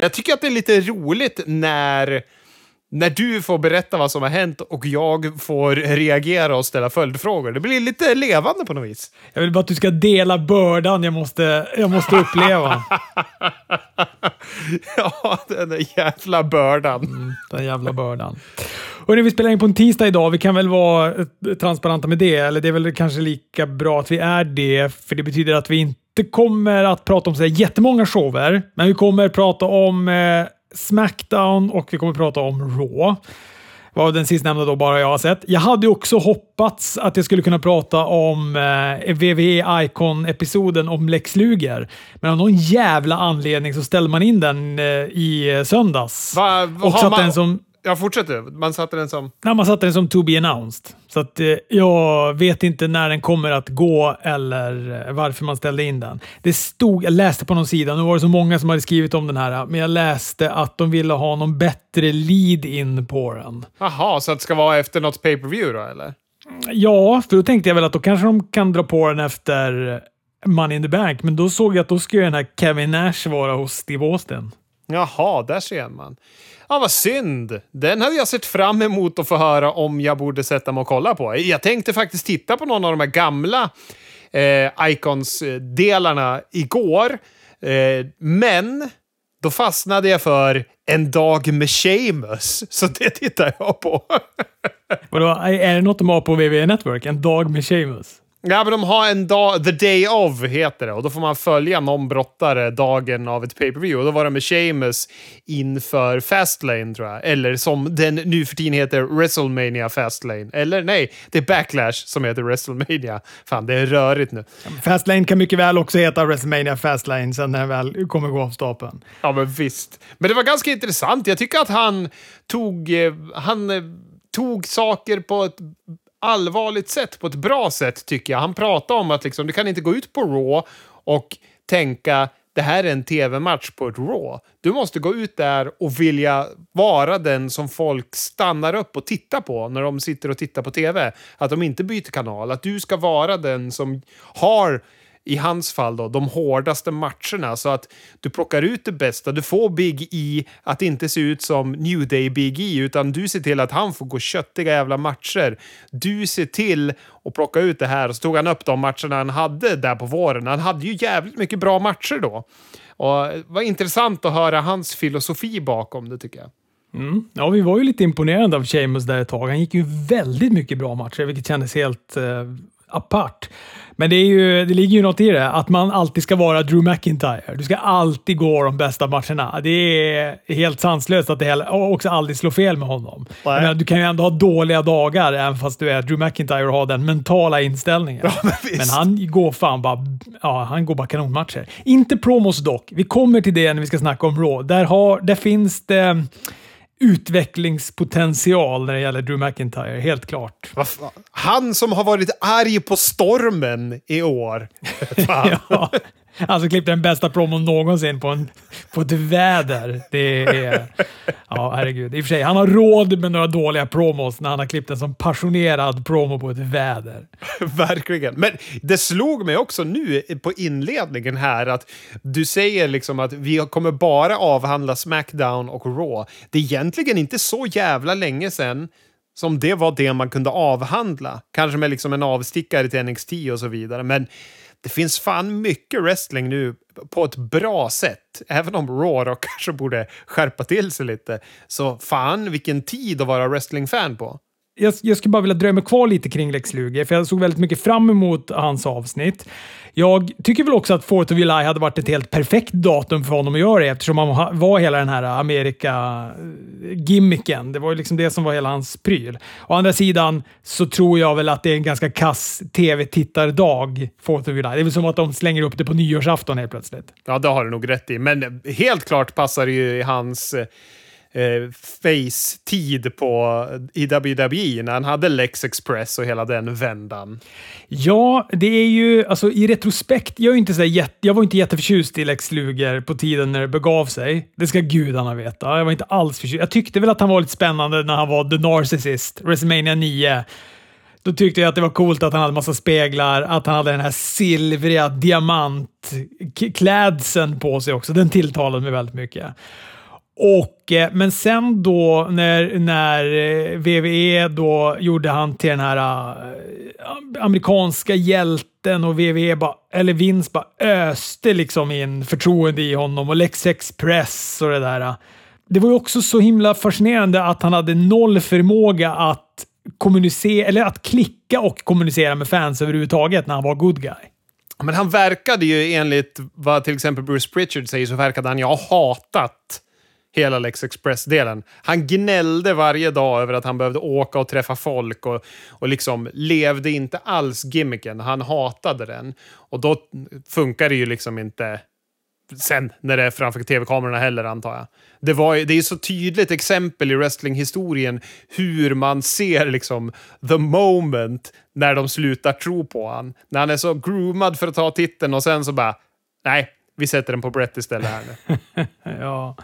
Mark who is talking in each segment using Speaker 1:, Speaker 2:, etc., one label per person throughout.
Speaker 1: Jag tycker att det är lite roligt när, när du får berätta vad som har hänt och jag får reagera och ställa följdfrågor. Det blir lite levande på något vis.
Speaker 2: Jag vill bara att du ska dela bördan jag måste, jag måste uppleva.
Speaker 1: ja, den där jävla bördan.
Speaker 2: Mm, den jävla bördan. Hörrni, vi spelar in på en tisdag idag. Vi kan väl vara eh, transparenta med det, eller det är väl kanske lika bra att vi är det, för det betyder att vi inte kommer att prata om så jättemånga shower, men vi kommer att prata om eh, Smackdown och vi kommer prata om Raw. Var den sistnämnda då bara jag har sett. Jag hade också hoppats att jag skulle kunna prata om eh, WWE Icon-episoden om Lex Luger. Men av någon jävla anledning så ställde man in den eh, i söndags.
Speaker 1: Va, va,
Speaker 2: och satte den som
Speaker 1: jag fortsätter. Man satte den som...
Speaker 2: Ja, man satte den som to be announced. Så att, eh, jag vet inte när den kommer att gå eller eh, varför man ställde in den. Det stod, jag läste på någon sida, nu var det så många som hade skrivit om den här, men jag läste att de ville ha någon bättre lead-in på den.
Speaker 1: Jaha, så att det ska vara efter något pay-per-view då, eller?
Speaker 2: Ja, för då tänkte jag väl att då kanske de kan dra på den efter Money in the Bank, men då såg jag att då skulle den här Kevin Nash vara hos Steve Austin.
Speaker 1: Jaha, där ser man. Ja, vad synd. Den hade jag sett fram emot att få höra om jag borde sätta mig och kolla på. Jag tänkte faktiskt titta på någon av de här gamla eh, Icons-delarna eh, igår. Eh, men då fastnade jag för En dag med Seamus, så det tittar jag på.
Speaker 2: Vadå, är det något de har på WWE Network? En dag med Seamus?
Speaker 1: Ja, men de har en dag, the day of heter det, och då får man följa någon brottare dagen av ett pay-per-view. Och då var det med Sheamus inför Fastlane, tror jag. Eller som den nu för tiden heter WrestleMania Fastlane. Eller nej, det är Backlash som heter WrestleMania. Fan, det är rörigt nu.
Speaker 2: Fastlane kan mycket väl också heta WrestleMania Fastlane sen när den väl kommer gå av stapeln.
Speaker 1: Ja, men visst. Men det var ganska intressant. Jag tycker att han tog... Eh, han eh, tog saker på ett allvarligt sätt, på ett bra sätt tycker jag. Han pratar om att liksom, du kan inte gå ut på Raw och tänka det här är en tv-match på ett Raw. Du måste gå ut där och vilja vara den som folk stannar upp och tittar på när de sitter och tittar på tv. Att de inte byter kanal. Att du ska vara den som har i hans fall då, de hårdaste matcherna så att du plockar ut det bästa. Du får Big E att inte se ut som New Day Big E utan du ser till att han får gå köttiga jävla matcher. Du ser till att plocka ut det här och så tog han upp de matcherna han hade där på våren. Han hade ju jävligt mycket bra matcher då. Och eh, det var intressant att höra hans filosofi bakom det tycker jag.
Speaker 2: Mm. Ja, vi var ju lite imponerade av Seamus där ett tag. Han gick ju väldigt mycket bra matcher, vilket kändes helt eh, apart. Men det, är ju, det ligger ju något i det, att man alltid ska vara Drew McIntyre. Du ska alltid gå de bästa matcherna. Det är helt sanslöst att det heller, också aldrig slå fel med honom. Menar, du kan ju ändå ha dåliga dagar även fast du är Drew McIntyre och har den mentala inställningen. Ja, men, men, han går fan bara, ja, han går bara kanonmatcher. Inte promos dock. Vi kommer till det när vi ska snacka om Raw. Där, har, där finns det utvecklingspotential när det gäller Drew McIntyre, helt klart.
Speaker 1: Han som har varit arg på stormen i år.
Speaker 2: ja, Alltså klippte den bästa promon någonsin på, en, på ett väder. Det är... Ja, herregud. I och för sig, han har råd med några dåliga promos när han har klippt en sån passionerad promo på ett väder.
Speaker 1: Verkligen. Men det slog mig också nu på inledningen här att du säger liksom att vi kommer bara avhandla Smackdown och Raw. Det är egentligen inte så jävla länge sedan som det var det man kunde avhandla. Kanske med liksom en avstickare till NXT och så vidare. Men det finns fan mycket wrestling nu på ett bra sätt. Även om Raw kanske borde skärpa till sig lite. Så fan vilken tid att vara wrestlingfan på
Speaker 2: jag, jag skulle bara vilja dröja mig kvar lite kring Lex Luger, för jag såg väldigt mycket fram emot hans avsnitt. Jag tycker väl också att 4th of July hade varit ett helt perfekt datum för honom att göra det, eftersom han var hela den här Amerika-gimmicken. Eh, det var ju liksom det som var hela hans pryl. Å andra sidan så tror jag väl att det är en ganska kass tv-tittardag, 4th of July. Det är väl som att de slänger upp det på nyårsafton helt plötsligt.
Speaker 1: Ja, det har du nog rätt i, men helt klart passar det ju i hans eh, eh, face-tid på, i WWE när han hade Lex Express och hela den vändan.
Speaker 2: Ja, det är ju alltså i retrospekt. Jag, är inte så jätte, jag var inte jätteförtjust i Lex Luger på tiden när det begav sig. Det ska gudarna veta. Jag var inte alls förtjust. Jag tyckte väl att han var lite spännande när han var The Narcissist, WrestleMania 9 Då tyckte jag att det var coolt att han hade massa speglar, att han hade den här silvriga diamantklädseln på sig också. Den tilltalade mig väldigt mycket. Och, eh, men sen då när, när eh, VVE då gjorde han till den här eh, amerikanska hjälten och VVE bara, eller Vince bara öste liksom in förtroende i honom och Lex Express och det där. Det var ju också så himla fascinerande att han hade noll förmåga att kommunicera, eller att klicka och kommunicera med fans överhuvudtaget när han var good guy.
Speaker 1: Men han verkade ju enligt vad till exempel Bruce Pritchard säger så verkade han ju ha hatat hela Lex Express-delen. Han gnällde varje dag över att han behövde åka och träffa folk och, och liksom levde inte alls gimmicken. Han hatade den. Och då funkar det ju liksom inte sen när det är framför tv-kamerorna heller, antar jag. Det, var, det är så tydligt exempel i wrestlinghistorien hur man ser liksom the moment när de slutar tro på han. När han är så groomad för att ta titeln och sen så bara, nej, vi sätter den på Brett istället här nu.
Speaker 2: ja,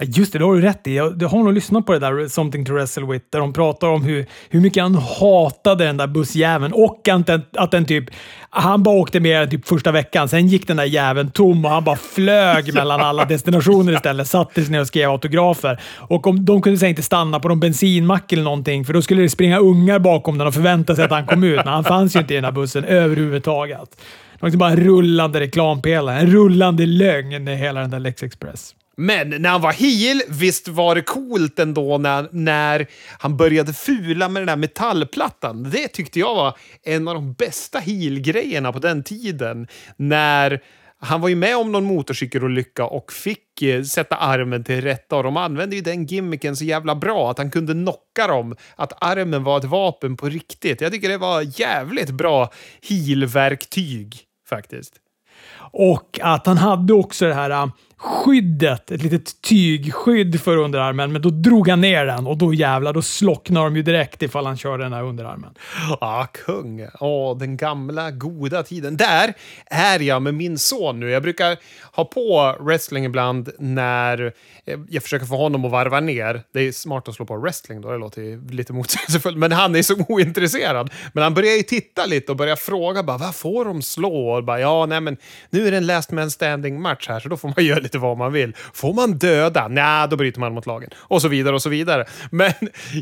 Speaker 2: just det, det har du rätt i. Jag, har nog lyssnat på det där Something to Wrestle With, där de pratar om hur, hur mycket han hatade den där bussjäveln och att den, att den typ... Han bara åkte med typ första veckan, sen gick den där jäveln tom och han bara flög mellan alla destinationer istället. Satte sig ner och skrev autografer. Och om, de kunde säga inte stanna på någon bensinmack eller någonting, för då skulle det springa ungar bakom den och förvänta sig att han kom ut. Men han fanns ju inte i den här bussen överhuvudtaget. Det var liksom bara en rullande reklampelare. En rullande lögn i hela den där Lex Express.
Speaker 1: Men när han var heel, visst var det coolt ändå när, när han började fula med den där metallplattan. Det tyckte jag var en av de bästa heel-grejerna på den tiden. När han var ju med om någon motorcykelolycka och fick eh, sätta armen till rätta och de använde ju den gimmicken så jävla bra att han kunde knocka dem. Att armen var ett vapen på riktigt. Jag tycker det var jävligt bra heel-verktyg faktiskt.
Speaker 2: Och att han hade också det här äh, skyddet, ett litet tygskydd för underarmen, men då drog han ner den och då jävlar, då slocknar de ju direkt ifall han kör den här underarmen.
Speaker 1: Ja, kung. Åh, den gamla goda tiden. Där är jag med min son nu. Jag brukar ha på wrestling ibland när eh, jag försöker få honom att varva ner. Det är smart att slå på wrestling då, det låter lite motsägelsefullt, men han är så ointresserad. Men han börjar ju titta lite och börjar fråga bara, vad får de slå? Och bara, ja, nej, men nu är det en last man standing match här, så då får man göra lite vad man vill. Får man döda? Nej, då bryter man mot lagen. Och så vidare och så vidare. Men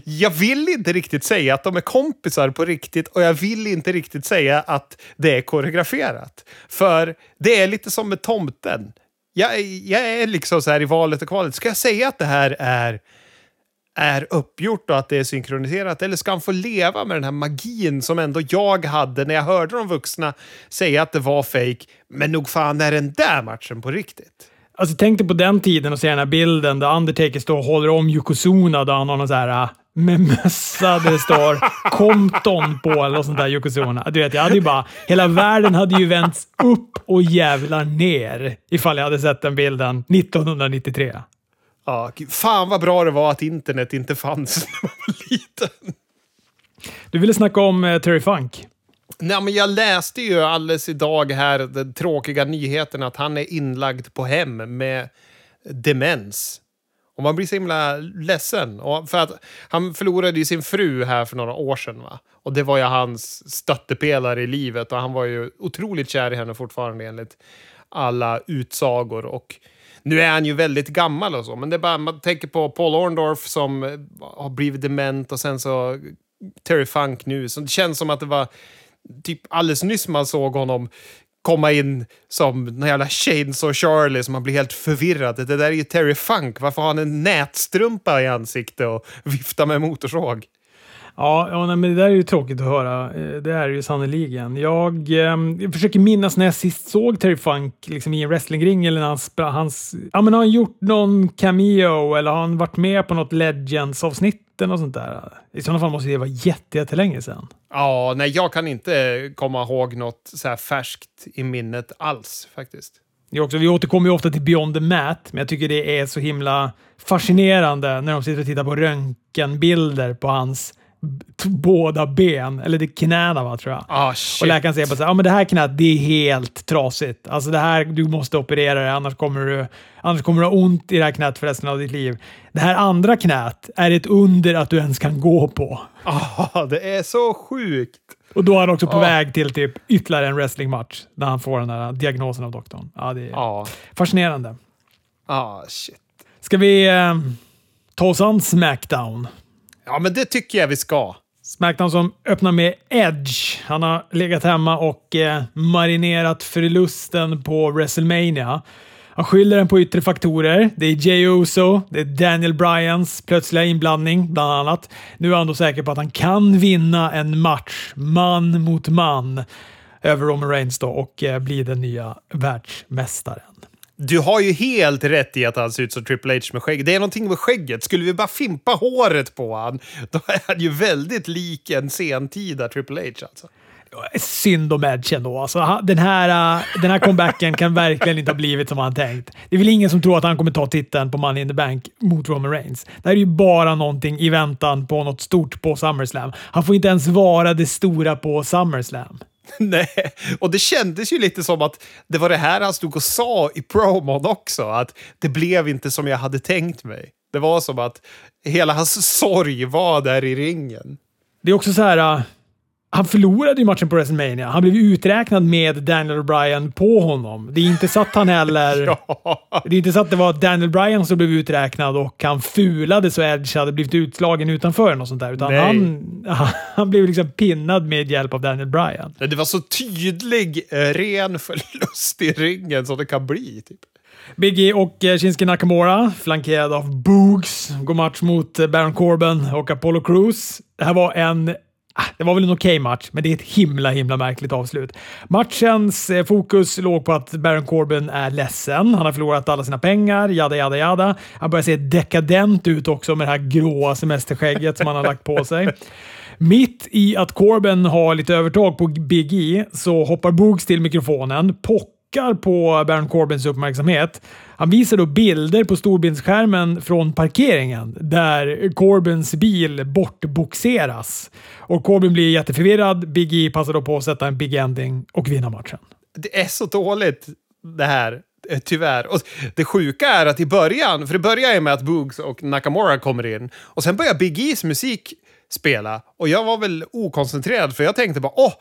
Speaker 1: jag vill inte riktigt säga att de är kompisar på riktigt och jag vill inte riktigt säga att det är koreograferat. För det är lite som med tomten jag, jag är liksom så här i valet och kvalet. Ska jag säga att det här är, är uppgjort och att det är synkroniserat? Eller ska han få leva med den här magin som ändå jag hade när jag hörde de vuxna säga att det var fake Men nog fan är den där matchen på riktigt.
Speaker 2: Alltså tänk dig på den tiden och se den här bilden där Undertaker står och håller om Yokozuna då han har någon så här äh, med mössa där det står Compton på eller något sånt där Yokozuna. Du vet, jag hade ju bara... Hela världen hade ju vänts upp och jävlar ner ifall jag hade sett den bilden 1993.
Speaker 1: Ja, fan vad bra det var att internet inte fanns när man var liten.
Speaker 2: Du ville snacka om eh, Terry Funk.
Speaker 1: Nej, men jag läste ju alldeles idag här den tråkiga nyheten att han är inlagd på hem med demens. Och man blir så himla ledsen. Och för att han förlorade ju sin fru här för några år sedan. Va? Och det var ju hans stöttepelare i livet och han var ju otroligt kär i henne fortfarande enligt alla utsagor. Och nu är han ju väldigt gammal och så, men det är bara, man tänker på Paul Orndorff som eh, har blivit dement och sen så Terry Funk nu. Så det känns som att det var typ alldeles nyss man såg honom komma in som den jävla Chainsaw Charlie som man blir helt förvirrad. Det där är ju Terry Funk. Varför har han en nätstrumpa i ansiktet och viftar med motorsåg?
Speaker 2: Ja, ja nej, men det där är ju tråkigt att höra. Eh, det är ju sannerligen. Jag, eh, jag försöker minnas när jag sist såg Terry Funk liksom, i en wrestlingring eller när hans, hans... Ja, men har han gjort någon cameo eller har han varit med på något Legends-avsnitt och sånt där? I sådana fall måste det vara jättelänge sedan.
Speaker 1: Ja, nej, jag kan inte komma ihåg något så här färskt i minnet alls faktiskt.
Speaker 2: Det också, vi återkommer ju ofta till Beyond the Mat, men jag tycker det är så himla fascinerande när de sitter och tittar på röntgenbilder på hans båda ben, eller det knäna va, tror jag.
Speaker 1: Ah,
Speaker 2: och läkaren säger bara så här, ah, men det här knät det är helt trasigt. Alltså det här, du måste operera det, annars kommer du, annars kommer du ha ont i det här knät för resten av ditt liv. Det här andra knät är ett under att du ens kan gå på.
Speaker 1: Ah, det är så sjukt!
Speaker 2: Och då är han också på
Speaker 1: Ja.
Speaker 2: väg till typ ytterligare en wrestlingmatch när han får den där diagnosen av doktorn. Ja, det är
Speaker 1: Ja.
Speaker 2: fascinerande.
Speaker 1: Ah, shit.
Speaker 2: Ska vi eh, ta oss an Smackdown?
Speaker 1: Ja, men det tycker jag vi ska.
Speaker 2: Smackdown som öppnar med Edge. Han har legat hemma och eh, marinerat förlusten på WrestleMania. Han skyller den på yttre faktorer. Det är Jay Uso, det är Daniel Bryans plötsliga inblandning bland annat. Nu är han då säker på att han kan vinna en match man mot man över Roman Reigns då och eh, bli den nya världsmästaren.
Speaker 1: Du har ju helt rätt i att han ser ut som Triple H med skägg. Det är någonting med skägget. Skulle vi bara fimpa håret på han, då är han ju väldigt lik en sentida Triple H alltså.
Speaker 2: Synd om Edge ändå. Alltså, den, här, äh, den här comebacken kan verkligen inte ha blivit som han tänkt. Det är väl ingen som tror att han kommer ta titeln på Money in the Bank mot Roman Reigns. Det här är ju bara någonting i väntan på något stort på SummerSlam. Han får inte ens vara det stora på SummerSlam.
Speaker 1: Nej, och det kändes ju lite som att det var det här han stod och sa i promon också. Att det blev inte som jag hade tänkt mig. Det var som att hela hans sorg var där i ringen.
Speaker 2: Det är också så här... Äh, han förlorade ju matchen på WrestleMania. Han blev uträknad med Daniel Bryan på honom. Det är inte så att han heller...
Speaker 1: Ja.
Speaker 2: Det är inte så att det var Daniel Bryan som blev uträknad och han fulade så Edge hade blivit utslagen utanför och sånt där. Utan
Speaker 1: Nej.
Speaker 2: han, han blev liksom pinnad med hjälp av Daniel Bryan.
Speaker 1: Det var så tydlig, eh, ren förlust i ringen som det kan bli. Typ.
Speaker 2: Big E och eh, Shinsuke Nakamura, flankerad av Boogs, går match mot eh, Baron Corbin och Apollo Crews. Det här var en Ah, det var väl en okej match, men det är ett himla, himla märkligt avslut. Matchens eh, fokus låg på att Baron Corbin är ledsen. Han har förlorat alla sina pengar, jada, jada, jada. Han börjar se dekadent ut också med det här gråa semesterskägget som han har lagt på sig. Mitt i att Corbin har lite övertag på Big E så hoppar Boogs till mikrofonen, pockar på Baron Corbins uppmärksamhet. Han visar då bilder på storbildsskärmen från parkeringen där Corbins bil bortboxeras. Och Corbin blir jätteförvirrad. Big E passar då på att sätta en big ending och vinna matchen.
Speaker 1: Det är så dåligt det här, eh, tyvärr. Och det sjuka är att i början, för det börjar ju med att Boogs och Nakamura kommer in och sen börjar Big E's musik spela och jag var väl okoncentrerad för jag tänkte bara åh,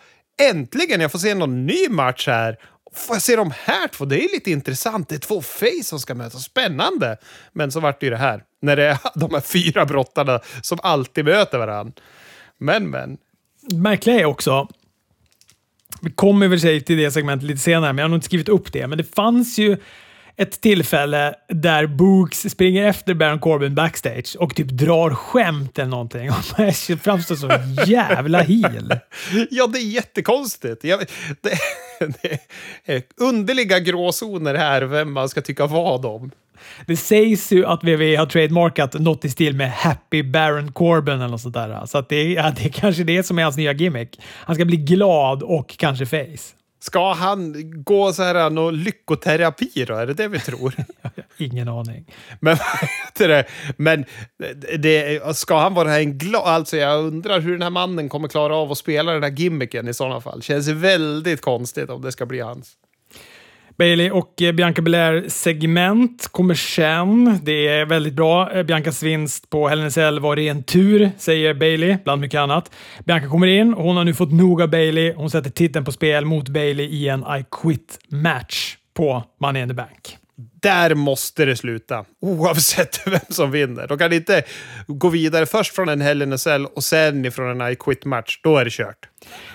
Speaker 1: äntligen jag får se någon ny match här. Får jag se de här två? Det är lite intressant. Det är två face som ska mötas. Spännande! Men så vart det ju det här. När det är de här fyra brottarna som alltid möter varandra. Men, men.
Speaker 2: märkliga är också, vi kommer väl säga till det segmentet lite senare, men jag har nog inte skrivit upp det, men det fanns ju ett tillfälle där Books springer efter Baron Corbin backstage och typ drar skämt eller någonting. Och framstår så jävla heel.
Speaker 1: Ja, det är jättekonstigt. Jag, det, det är underliga gråzoner här, vem man ska tycka vad om.
Speaker 2: Det sägs ju att WWE har trademarkat något i stil med Happy Baron Corbin eller något sånt där. Så att det, ja, det är kanske det som är hans nya gimmick. Han ska bli glad och kanske face.
Speaker 1: Ska han gå så här någon lyckoterapi då? Är det det vi tror?
Speaker 2: Ingen aning.
Speaker 1: Men det? Men det, ska han vara en glad... Alltså jag undrar hur den här mannen kommer klara av att spela den här gimmicken i sådana fall. Känns väldigt konstigt om det ska bli hans.
Speaker 2: Bailey och eh, Bianca Belair segment kommer sen. Det är väldigt bra. Eh, Biancas vinst på Hell in var ren tur, säger Bailey, bland mycket annat. Bianca kommer in och hon har nu fått nog av Bailey. Hon sätter titeln på spel mot Bailey i en I Quit-match på Money in the Bank.
Speaker 1: Där måste det sluta, oavsett vem som vinner. De kan inte gå vidare först från en Hell in a Cell och sen ifrån en I Quit-match. Då är det kört.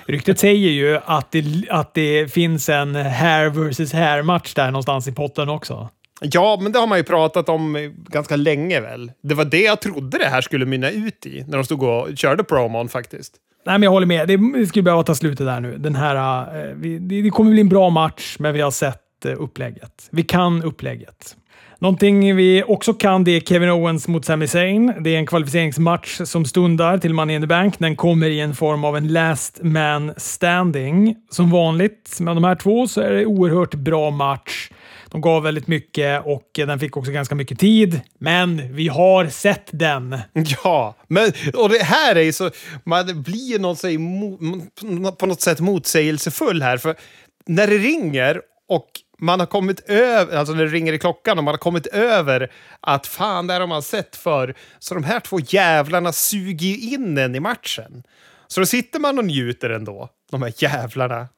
Speaker 2: Ryktet säger ju att det, att det finns en hair versus hair-match där någonstans i potten också.
Speaker 1: Ja, men det har man ju pratat om ganska länge väl. Det var det jag trodde det här skulle mynna ut i, när de stod och körde promon faktiskt.
Speaker 2: Nej, men jag håller med. Det, skulle behöva ta slutet där nu. Den här, eh, det kommer bli en bra match, men vi har sett Eh, upplägget. Vi kan upplägget. Någonting vi också kan det är Kevin Owens mot Sami Zayn. Det är en kvalificeringsmatch som stundar till Money in the Bank. Den kommer i en form av en last man standing. Som vanligt med de här två så är det oerhört bra match. De gav väldigt mycket och den fick också ganska mycket tid. Men vi har sett den.
Speaker 1: Ja, men och det här är ju så... Man blir någon, på något sätt motsägelsefull här. För när det ringer och man har kommit över, alltså när det ringer i klockan och man har kommit över att fan, det här har man sett för så de här två jävlarna suger ju in en i matchen. Så då sitter man och njuter ändå, de här jävlarna.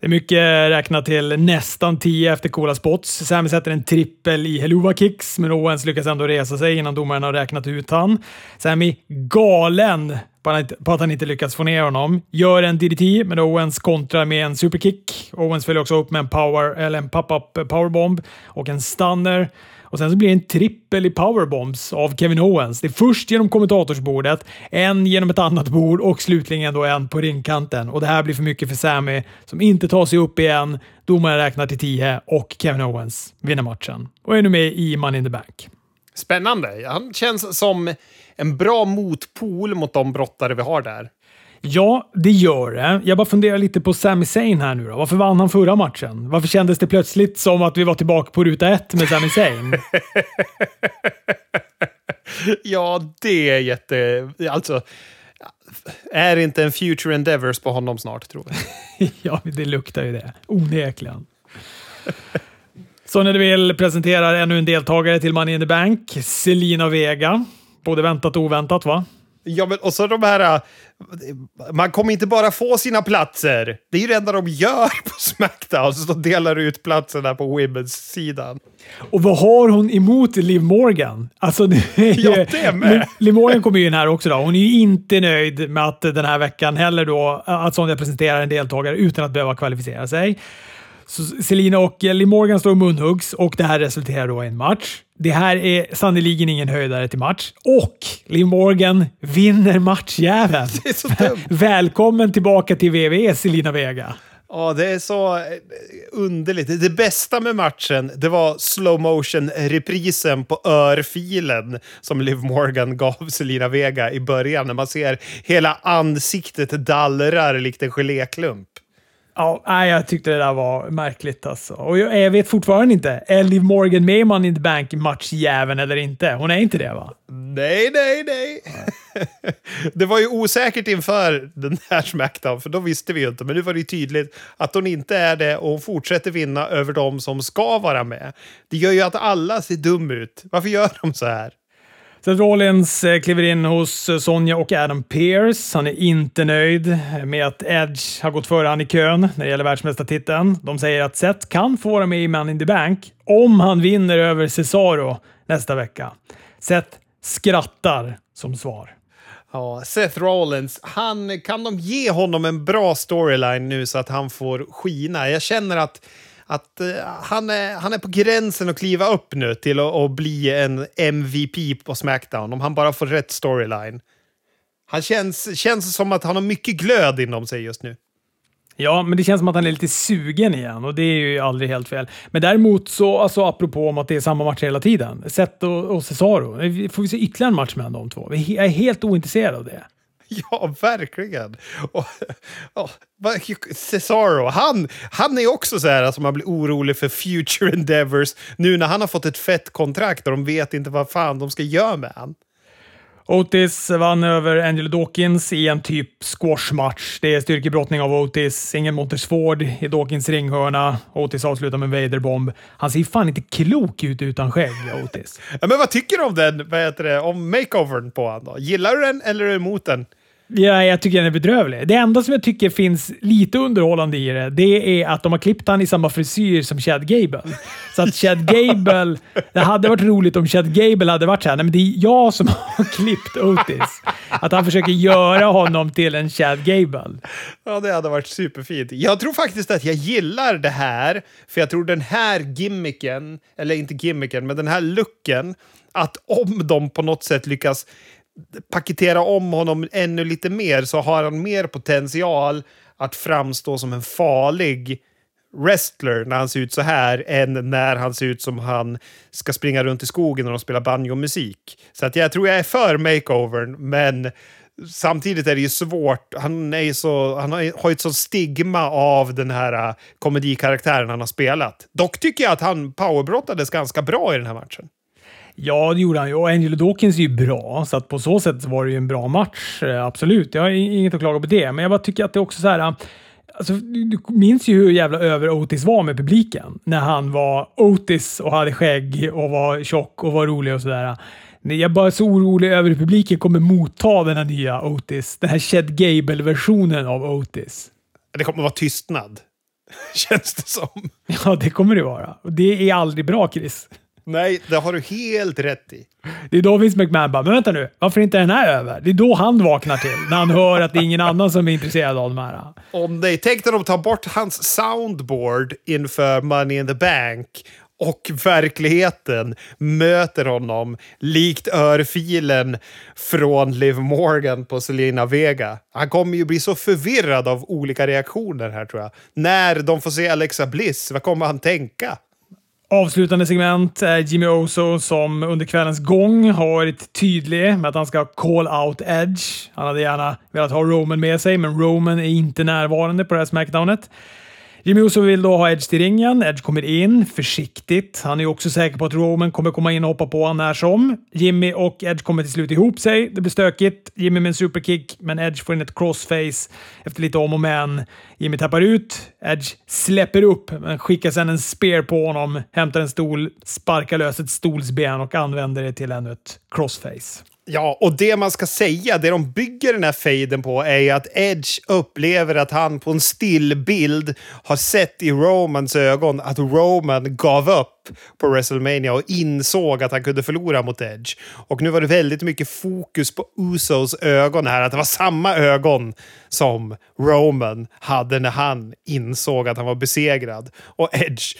Speaker 2: Det är mycket räknat till nästan 10 efter coola spots. Sami sätter en trippel i Helluva kicks, men Owens lyckas ändå resa sig innan domaren har räknat ut han. Sami galen på att han inte lyckats få ner honom. Gör en DDT, men Owens kontrar med en superkick. Owens följer också upp med en, power, eller en pop-up powerbomb och en stunner. Och sen så blir det en trippel i powerbombs av Kevin Owens. Det är först genom kommentatorsbordet, en genom ett annat bord och slutligen då en på ringkanten. Och det här blir för mycket för Sammy som inte tar sig upp igen. Domaren räknar till 10 och Kevin Owens vinner matchen och är nu med i Money in the Bank.
Speaker 1: Spännande. Han känns som en bra motpol mot de brottare vi har där.
Speaker 2: Ja, det gör det. Jag bara funderar lite på Sami Zayn här nu då. Varför vann han förra matchen? Varför kändes det plötsligt som att vi var tillbaka på ruta ett med Sami Zayn?
Speaker 1: ja, det är jätte... Alltså, är det inte en future endeavors på honom snart, tror
Speaker 2: jag. ja, det luktar ju det. Onekligen. Så när du vill presenterar ännu en deltagare till Money in the Bank, Selina Vega. Både väntat och oväntat, va?
Speaker 1: Ja, men och så de här... Äh, man kommer inte bara få sina platser. Det är ju det enda de gör på Smackdown, så de delar ut platserna på Women's-sidan.
Speaker 2: Och vad har hon emot Liv Morgan? Alltså, det ju,
Speaker 1: ja, det med.
Speaker 2: Liv Morgan kommer ju in här också. Då. Hon är ju inte nöjd med att den här veckan heller då, att Sonja presenterar en deltagare utan att behöva kvalificera sig. Så Selina och Liv Morgan står och munhuggs och det här resulterar då i en match. Det här är sannoliken ingen höjdare till match. Och Liv Morgan vinner matchjäveln. Välkommen tillbaka till WWE, Selina Vega.
Speaker 1: Ja, det är så eh, underligt. Det bästa med matchen, det var slow motion-reprisen på örfilen som Liv Morgan gav Selina Vega i början. När man ser hela ansiktet dallrar likt en geléklump.
Speaker 2: Ja, jag tyckte det där var märkligt alltså. Och jag, jag vet fortfarande inte. Är Liv Morgan med Money in the Bank matchjäveln eller inte? Hon är inte det va?
Speaker 1: Nej, nej, nej. det var ju osäkert inför den här Smackdown, för då visste vi ju inte. Men nu var det ju tydligt att hon inte är det och hon fortsätter vinna över de som ska vara med. Det gör ju att alla ser dum ut. Varför gör de så här?
Speaker 2: Seth Rollins eh, kliver in hos eh, Sonja och Adam Pearce. Han är inte nöjd med att Edge har gått före han i kön när det gäller världsmästartiteln. De säger att Seth kan få vara med i Man in the Bank om han vinner över Cesaro nästa vecka. Seth skrattar som svar.
Speaker 1: Ja, Seth Rollins, han, kan de ge honom en bra storyline nu så att han får skina? Jag känner att att uh, han, är, han är på gränsen att kliva upp nu till att, att bli en MVP på Smackdown om han bara får rätt storyline. Han känns, känns som att han har mycket glöd inom sig just nu.
Speaker 2: Ja, men det känns som att han är lite sugen igen och det är ju aldrig helt fel. Men däremot så, alltså apropå om att det är samma match hela tiden. Seth och, och Cesaro. Får vi se ytterligare en match mellan de två? Jag är helt ointresserad av det.
Speaker 1: Ja, verkligen. Och, och, Cesaro, han, han är också så här som man blir orolig för future endeavors nu när han har fått ett fett kontrakt och de vet inte vad fan de ska göra med han.
Speaker 2: Otis vann över Angelo Dawkins i en typ squashmatch. Det är styrkebrottning av Otis, ingen Montesford i Dawkins ringhörna. Otis avslutar med Vader-bomb. Han ser fan inte klok ut utan skägg, Otis.
Speaker 1: ja, men vad tycker du om den, vad heter det, om makeovern på honom? Gillar du den eller är du emot den?
Speaker 2: Ja, jag tycker den är bedrövlig. Det enda som jag tycker finns lite underhållande i det, det är att de har klippt han i samma frisyr som Chad Gable. Så att Chad Gable... Det hade varit roligt om Chad Gable hade varit såhär, nej men det är jag som har klippt Otis. Att han försöker göra honom till en Chad Gable.
Speaker 1: Ja, det hade varit superfint. Jag tror faktiskt att jag gillar det här, för jag tror den här gimmicken, eller inte gimmicken, men den här looken, att om de på något sätt lyckas paketera om honom ännu lite mer så har han mer potential att framstå som en farlig wrestler när han ser ut så här än när han ser ut som han ska springa runt i skogen och spelar banjo-musik. Så att jag tror jag är för makeovern, men samtidigt är det ju svårt. Han, är så, han har ju ett sånt stigma av den här äh, komedikaraktären han har spelat. Dock tycker jag att han powerbrottades ganska bra i den här matchen.
Speaker 2: Ja, det gjorde han ju. Och Angelo Dawkins är ju bra, så att på så sätt var det ju en bra match. Eh, absolut, jag har inget att klaga på det. Men jag bara tycker att det är också så här... Alltså, du minns ju hur jävla över Otis var med publiken. När han var Otis och hade skägg och var tjock och var rolig och sådär. Jag är bara så orolig över hur publiken kommer motta den här nya Otis. Den här Ched Gable-versionen av Otis.
Speaker 1: Det kommer vara tystnad. Känns det som.
Speaker 2: Ja, det kommer det vara. Och det är aldrig bra, Chris.
Speaker 1: Nej, det har du helt rätt i.
Speaker 2: Det är då Vince McMahon bara, men vänta nu, varför är inte den här över? Det är då han vaknar till, när han hör att det är ingen annan som är intresserad av de här.
Speaker 1: Om nej, tänk när de tar bort hans soundboard inför Money in the Bank och verkligheten möter honom likt örfilen från Liv Morgan på Selena Vega. Han kommer ju bli så förvirrad av olika reaktioner här tror jag. När de får se Alexa Bliss, vad kommer han tänka?
Speaker 2: Avslutande segment är Jimmy Oso som under kvällens gång har varit tydlig med att han ska call out Edge. Han hade gärna velat ha Roman med sig, men Roman är inte närvarande på det här Smackdownet. Jimmy Uso vill då ha Edge till ringen. Edge kommer in försiktigt. Han är också säker på att Roman kommer komma in och hoppa på honom när som. Jimmy och Edge kommer till slut ihop sig. Det blir stökigt. Jimmy med en superkick, men Edge får in ett crossface efter lite om och men. Jimmy tappar ut. Edge släpper upp, men skickar sedan en spear på honom, hämtar en stol, sparkar lös ett stolsben och använder det till ännu ett crossface.
Speaker 1: Ja, och det man ska säga, det de bygger den här fejden på är att Edge upplever att han på en stillbild har sett i Romans ögon att Roman gav upp på WrestleMania och insåg att han kunde förlora mot Edge. Och nu var det väldigt mycket fokus på Usos ögon här, att det var samma ögon som Roman hade när han insåg att han var besegrad. Och Edge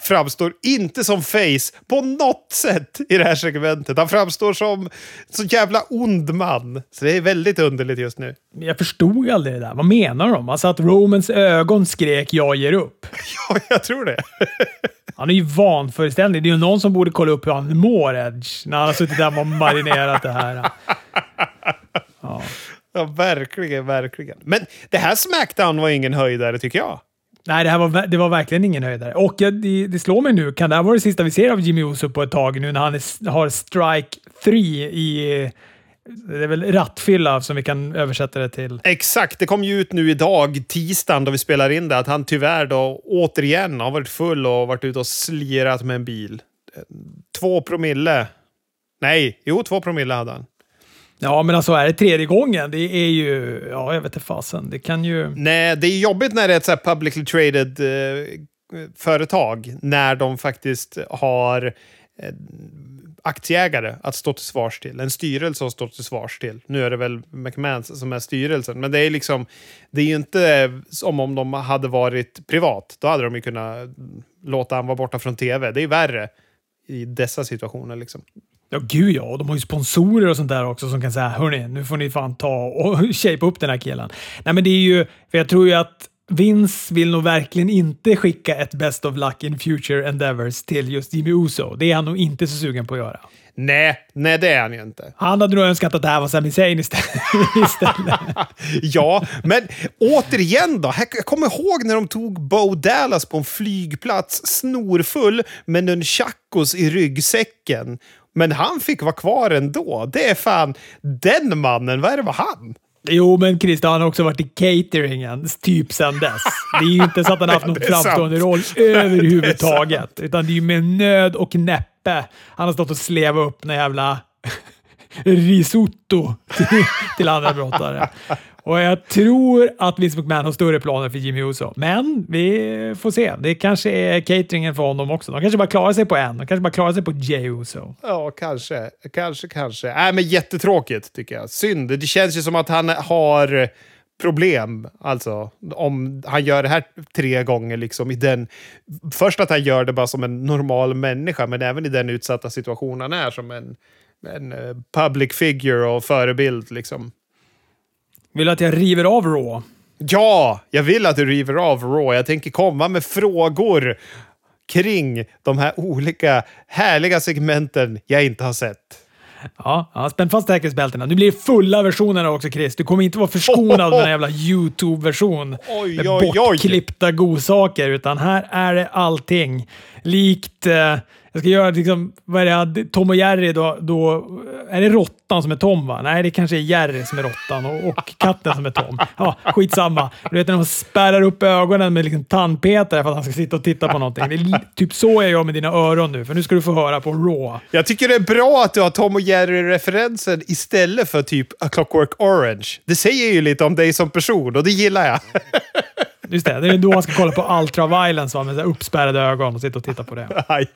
Speaker 1: framstår inte som face på något sätt i det här segmentet. Han framstår som så jävla ond man. Så det är väldigt underligt just nu.
Speaker 2: Jag förstod aldrig det där. Vad menar de? Alltså att Romans ögon skrek “Jag ger upp”?
Speaker 1: Ja, jag tror det.
Speaker 2: Han är ju vanföreställning. Det är ju någon som borde kolla upp hur han mår, Edge, när han har suttit där och marinerat det här.
Speaker 1: Ja. ja, verkligen, verkligen. Men det här Smackdown var ingen höjdare, tycker jag.
Speaker 2: Nej, det här var, det var verkligen ingen höjdare. Och det, det slår mig nu, kan det här vara det sista vi ser av Jimmy Uso på ett tag nu när han är, har strike 3 i det är väl rattfylla som vi kan översätta det till.
Speaker 1: Exakt, det kom ju ut nu idag, tisdagen, då vi spelar in det, att han tyvärr då återigen har varit full och varit ute och slirat med en bil. Två promille. Nej, jo, två promille hade han.
Speaker 2: Ja, men alltså är det tredje gången? Det är ju... Ja, jag vet inte fasen. Det kan ju...
Speaker 1: Nej, det är jobbigt när det är ett så här publicly traded eh, företag. När de faktiskt har eh, aktieägare att stå till svars till. En styrelse att stå till svars till. Nu är det väl McMahon som är styrelsen, men det är liksom... Det är ju inte som om de hade varit privat. Då hade de ju kunnat låta han vara borta från tv. Det är värre i dessa situationer. Liksom.
Speaker 2: Ja, gud ja. De har ju sponsorer och sånt där också som kan säga hörni, nu får ni fan ta och shape upp den här killen. Nej, men det är ju... För jag tror ju att Vince vill nog verkligen inte skicka ett Best of Luck in Future Endeavors till just Jimmy Uso. Det är han nog inte så sugen på att göra.
Speaker 1: Nej, nej det är han ju inte.
Speaker 2: Han hade nog önskat att det här var Sami Zayn istället.
Speaker 1: ja, men återigen då. Jag kommer ihåg när de tog Bo Dallas på en flygplats snorfull med nunchakos i ryggsäcken. Men han fick vara kvar ändå. Det är fan den mannen. Vad är det med han?
Speaker 2: Jo, men Christer han har också varit i cateringen typ sedan dess. Det är ju inte så att han har haft någon framstående roll överhuvudtaget. Det utan det är ju med nöd och näppe han har stått och slevat upp den jävla risotto till, till andra brottare. Och jag tror att Vince McMahon har större planer för Jimmy Uso. Men vi får se. Det kanske är cateringen för honom också. De kanske bara klarar sig på en. De kanske bara klarar sig på Jay Uso.
Speaker 1: Ja, kanske. Kanske, kanske. Äh, men jättetråkigt tycker jag. Synd. Det känns ju som att han har problem. Alltså, om han gör det här tre gånger. Liksom, i den, först att han gör det bara som en normal människa, men även i den utsatta situation han är som en, en eh, public figure och förebild. Liksom.
Speaker 2: Vill du att jag river av Raw?
Speaker 1: Ja, jag vill att du river av Raw. Jag tänker komma med frågor kring de här olika härliga segmenten jag inte har sett.
Speaker 2: Ja, ja spänn fast säkerhetsbältena. Nu blir det fulla versioner också, Chris. Du kommer inte vara förskonad med en jävla YouTube-version med bortklippta godsaker, utan här är det allting. Likt... Eh, jag ska göra liksom, vad är det, Tom och Jerry, då, då är det råttan som är Tom va? Nej, det kanske är Jerry som är råttan och, och katten som är Tom. Ja, skitsamma. Du vet när de spärrar upp ögonen med liksom tandpetare för att han ska sitta och titta på någonting. Det är, typ så är jag med dina öron nu, för nu ska du få höra på Raw.
Speaker 1: Jag tycker det är bra att du har Tom och Jerry-referensen istället för typ A Clockwork Orange. Det säger ju lite om dig som person och det gillar jag.
Speaker 2: Just det, det är då han ska kolla på Ultra Violence va? med så uppspärrade ögon och sitta och titta på det.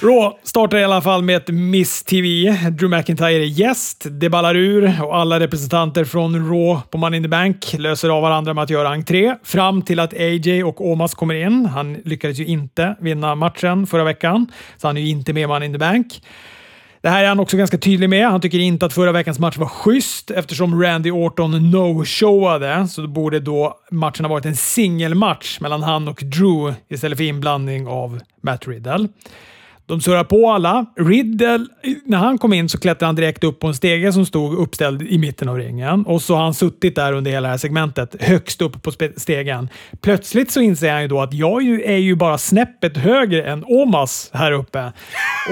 Speaker 2: Raw startar i alla fall med ett Miss TV. Drew McIntyre är gäst, det ballar ur och alla representanter från Raw på Money in the Bank löser av varandra med att göra entré fram till att AJ och Omas kommer in. Han lyckades ju inte vinna matchen förra veckan, så han är ju inte med i Money in the Bank. Det här är han också ganska tydlig med. Han tycker inte att förra veckans match var schysst eftersom Randy Orton no-showade, så borde då matchen ha varit en singelmatch mellan han och Drew istället för inblandning av Matt Riddle. De surrar på alla. Riddle, när han kom in så klättrade han direkt upp på en stege som stod uppställd i mitten av ringen. Och så har han suttit där under hela det här segmentet, högst upp på stegen. Plötsligt så inser han ju då att jag är ju bara snäppet högre än Omas här uppe.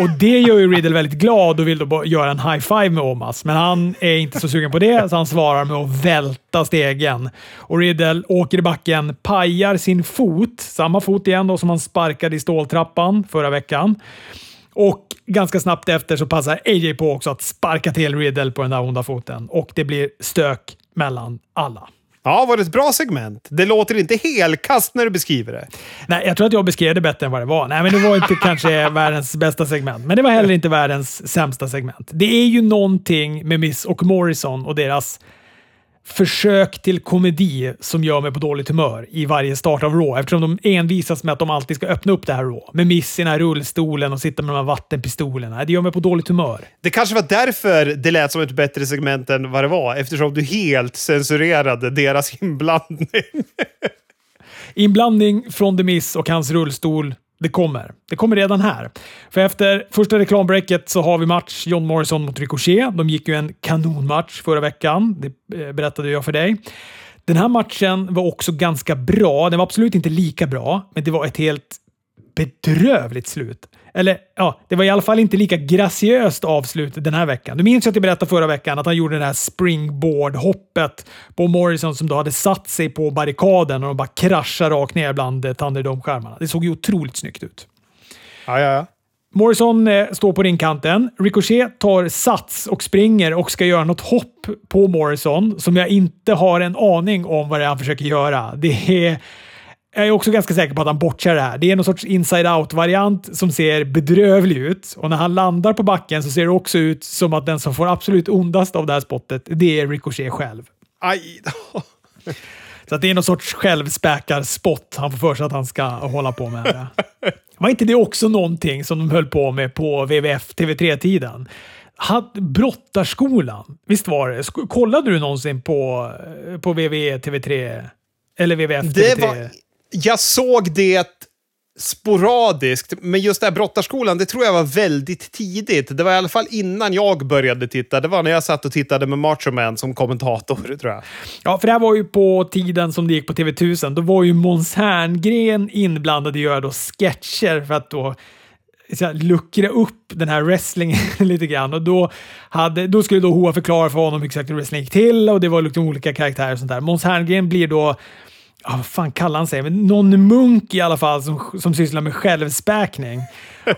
Speaker 2: Och det gör ju Riddle väldigt glad och vill då göra en high five med Omas. Men han är inte så sugen på det, så han svarar med att välta stegen. Och Riddle åker i backen, pajar sin fot, samma fot igen då som han sparkade i ståltrappan förra veckan. Och ganska snabbt efter så passar AJ på också att sparka till Riddle på den där onda foten och det blir stök mellan alla.
Speaker 1: Ja, var det ett bra segment? Det låter inte helkast när du beskriver det.
Speaker 2: Nej, jag tror att jag beskrev det bättre än vad det var. Nej, men det var inte kanske världens bästa segment, men det var heller inte världens sämsta segment. Det är ju någonting med Miss och Morrison och deras försök till komedi som gör mig på dåligt humör i varje start av Raw eftersom de envisas med att de alltid ska öppna upp det här Raw. Med Miss i den här rullstolen och sitta med de här vattenpistolerna. Det gör mig på dåligt humör.
Speaker 1: Det kanske var därför det lät som ett bättre segment än vad det var, eftersom du helt censurerade deras inblandning.
Speaker 2: Inblandning från The Miss och hans rullstol det kommer. Det kommer redan här. För efter första reklambreaket så har vi match John Morrison mot Ricochet. De gick ju en kanonmatch förra veckan. Det eh, berättade jag för dig. Den här matchen var också ganska bra. Den var absolut inte lika bra, men det var ett helt bedrövligt slut. Eller ja, det var i alla fall inte lika graciöst avslut den här veckan. Du minns att jag berättade förra veckan att han gjorde det här springboard-hoppet på Morrison som då hade satt sig på barrikaden och de bara kraschade rakt ner bland Thunderdome-skärmarna. Det såg ju otroligt snyggt ut.
Speaker 1: Ja, ja, ja.
Speaker 2: Morrison eh, står på ringkanten. Ricochet tar sats och springer och ska göra något hopp på Morrison som jag inte har en aning om vad det är han försöker göra. Det är jag är också ganska säker på att han bortser det här. Det är någon sorts inside-out-variant som ser bedrövlig ut. Och när han landar på backen så ser det också ut som att den som får absolut ondast av det här spottet, det är Ricochet själv.
Speaker 1: Aj
Speaker 2: Så att det är någon sorts självspäkar-spott han får för sig att han ska hålla på med. Var inte det också någonting som de höll på med på WWF TV3-tiden? Brottarskolan, visst var det? Kollade du någonsin på, på WWE TV3? Eller WWF TV3?
Speaker 1: Det var, jag såg det sporadiskt, men just det här brottarskolan, det tror jag var väldigt tidigt. Det var i alla fall innan jag började titta. Det var när jag satt och tittade med Macho Man som kommentator, tror jag.
Speaker 2: Ja, för det här var ju på tiden som det gick på TV1000. Då var ju Måns Herngren inblandad i att göra då sketcher för att då så luckra upp den här wrestlingen lite grann. Och då, hade, då skulle då Hoa förklara för honom hur exakt wrestling gick till och det var liksom olika karaktärer och sånt där. Måns Herngren blir då ja, vad fan kallar han sig? Någon munk i alla fall som, som sysslar med självspäkning.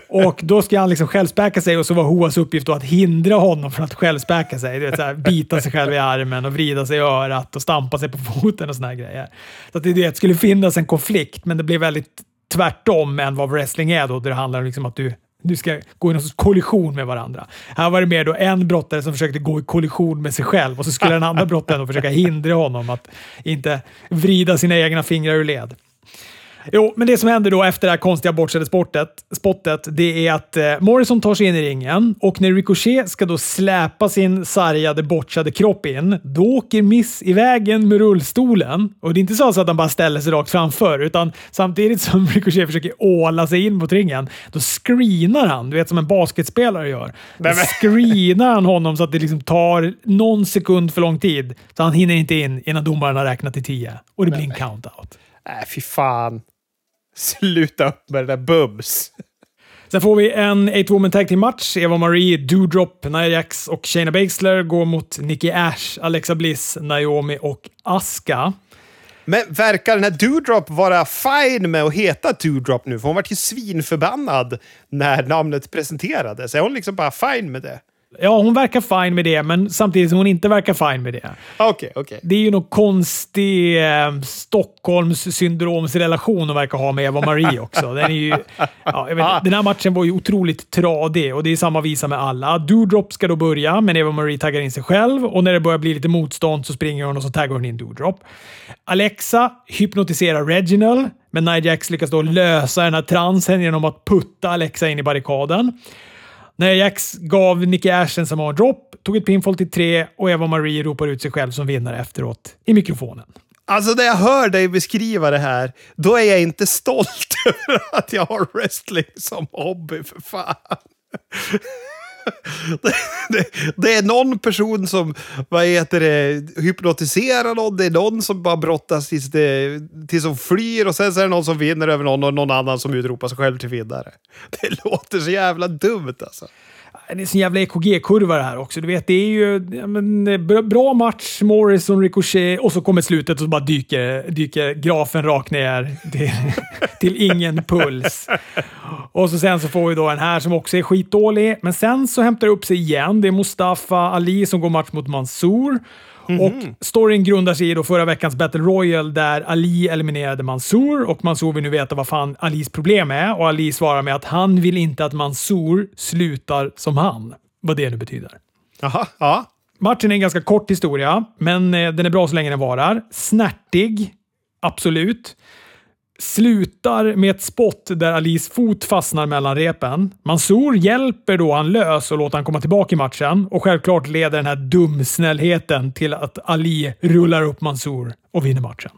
Speaker 2: Och då ska han liksom självspäka sig och så var Hoas uppgift då att hindra honom från att självspäka sig. Det så här, bita sig själv i armen och vrida sig i örat och stampa sig på foten och såna här grejer. Så att det, det skulle finnas en konflikt, men det blev väldigt tvärtom än vad wrestling är då, där det handlar om liksom att du du ska gå i någon sorts kollision med varandra. Här var det mer då en brottare som försökte gå i kollision med sig själv och så skulle den andra brottaren försöka hindra honom att inte vrida sina egna fingrar ur led. Jo, men det som händer då efter det här konstiga bortsedda spottet, det är att eh, Morrison tar sig in i ringen och när Ricochet ska då släpa sin sargade, bortsade kropp in, då åker Miss i vägen med rullstolen. Och det är inte så att han bara ställer sig rakt framför, utan samtidigt som Ricochet försöker åla sig in mot ringen, då screenar han, du vet som en basketspelare gör. Då screenar han honom så att det liksom tar någon sekund för lång tid, så han hinner inte in innan domaren har räknat till tio. Och det blir en count-out.
Speaker 1: Nej, äh, fy fan. Sluta upp med det där bums.
Speaker 2: Sen får vi en 8-woman tag team match. Eva Marie, Doudrop, Nia Jax och Shayna Baszler går mot Nikki Ash, Alexa Bliss, Naomi och Asuka.
Speaker 1: Men verkar den här Doudrop vara fine med att heta Doudrop nu? För hon var ju svinförbannad när namnet presenterades. Är hon liksom bara fine med det?
Speaker 2: Ja, hon verkar fine med det, men samtidigt som hon inte verkar fine med det.
Speaker 1: Okay. Okay.
Speaker 2: Det är ju någon konstig eh, Stockholms syndromsrelation hon verkar ha med Eva Marie också. Den, är ju, ja, vet, den här matchen var ju otroligt tradig och det är samma visa med alla. Doudrop ska då börja, men Eva Marie taggar in sig själv och när det börjar bli lite motstånd så springer hon och så taggar hon in Doudrop. Alexa hypnotiserar Reginald, men Nia Jax lyckas då lösa den här transen genom att putta Alexa in i barrikaden. När Jax gav Nicky Ash en Samar-drop, tog ett pinfall till tre och Eva Marie ropar ut sig själv som vinnare efteråt i mikrofonen.
Speaker 1: Alltså när jag hör dig beskriva det här, då är jag inte stolt över att jag har wrestling som hobby, för fan. Det, det, det, är någon person som vad heter det, hypnotiserar någon, det är någon som bara brottas tills, det, tills de flyr och sen så är det någon som vinner över någon och någon annan som utropar sig själv till vinnare. Det låter så jävla dumt alltså.
Speaker 2: Det är en sån jävla EKG-kurva det här också. Du vet, det är ju ja, men, eh, bra match, Morrison, Ricochet och så kommer slutet och så bara dyker, dyker grafen rakt ner till, till ingen puls. Och så sen så får vi då en här som också är skitdålig, men sen så hämtar det upp sig igen. Det är Mustafa Ali som går match mot Mansour. Mm -hmm. Och storyn grundar sig i då förra veckans Battle Royal där Ali eliminerade Mansour och Mansour vill nu veta vad fan Alis problem är och Ali svarar med att han vill inte att Mansour slutar som han. Vad det nu betyder.
Speaker 1: Aha, ja.
Speaker 2: Matchen är en ganska kort historia, men eh, den är bra så länge den varar. Snärtig, absolut slutar med ett spott där Alis fot fastnar mellan repen. Mansour hjälper då han lös och låter han komma tillbaka i matchen och självklart leder den här dumsnällheten till att Ali rullar upp Mansour och vinner matchen.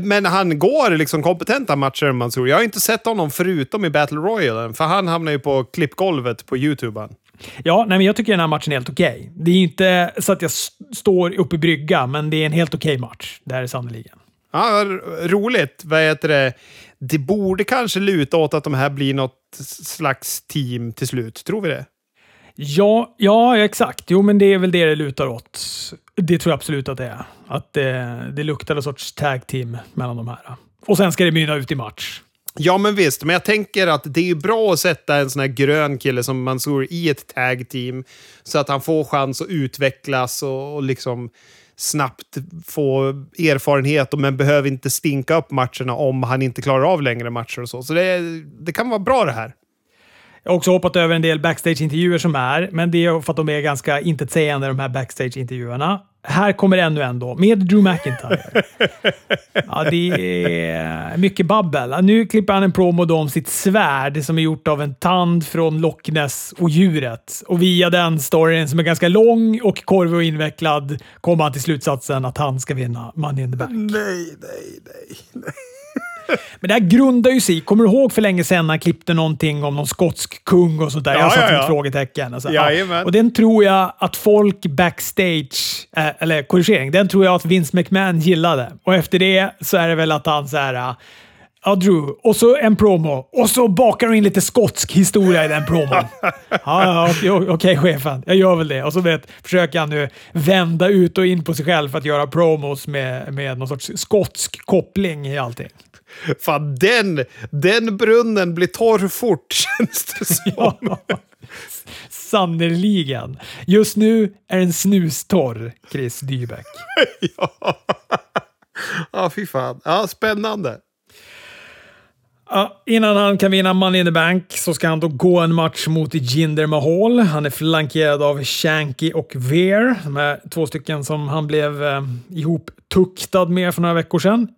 Speaker 1: Men han går liksom kompetenta matcher, Mansour. Jag har inte sett honom förutom i Battle Royale, för han hamnar ju på klippgolvet på YouTube.
Speaker 2: Ja, nej, men jag tycker den här matchen är helt okej. Okay. Det är inte så att jag står uppe i brygga, men det är en helt okej okay match. Det är sannerligen.
Speaker 1: Ja, roligt. Vad heter det? Det borde kanske luta åt att de här blir något slags team till slut. Tror vi det?
Speaker 2: Ja, ja, exakt. Jo, men det är väl det det lutar åt. Det tror jag absolut att det är. Att det, det luktar en sorts tag team mellan de här. Och sen ska det mynna ut i match.
Speaker 1: Ja, men visst. Men jag tänker att det är bra att sätta en sån här grön kille som Mansour i ett tag team så att han får chans att utvecklas och, och liksom snabbt få erfarenhet, men behöver inte stinka upp matcherna om han inte klarar av längre matcher och så. Så det, det kan vara bra det här.
Speaker 2: Jag har också hoppat över en del backstage-intervjuer som är, men det är för att de är ganska intetsägande de här backstage-intervjuerna. Här kommer ännu en då, med Drew McIntyre. ja, det är mycket babbel. Nu klipper han en promo om sitt svärd som är gjort av en tand från Loch Ness och djuret. Och via den storyn som är ganska lång och korvig och invecklad kommer han till slutsatsen att han ska vinna Money in the Bank.
Speaker 1: Nej, nej, nej. nej.
Speaker 2: Men det här grundar ju sig Kommer du ihåg för länge sedan när han klippte någonting om någon skotsk kung och sånt där? Ja, jag satte ja, ja. ett frågetecken. Och, så, ja. och den tror jag att folk backstage, äh, eller korrigering, den tror jag att Vince McMahon gillade. Och efter det så är det väl att han så här, Ja, Drew. Och så en promo. Och så bakar du in lite skotsk historia i den promon. ja, ja okej, okay, chefen. Jag gör väl det. Och så vet, försöker han nu vända ut och in på sig själv för att göra promos med, med någon sorts skotsk koppling i allting.
Speaker 1: Fan, den, den brunnen blir torr fort, känns det som. ja,
Speaker 2: sannerligen. Just nu är den snustorr, Chris Dybeck.
Speaker 1: ja. ja, fy fan. Ja, spännande.
Speaker 2: Ja, innan han kan vinna Money in the Bank så ska han då gå en match mot Jinder Mahal. Han är flankerad av Shanky och Veer. De är två stycken som han blev eh, ihoptuktad med för några veckor sedan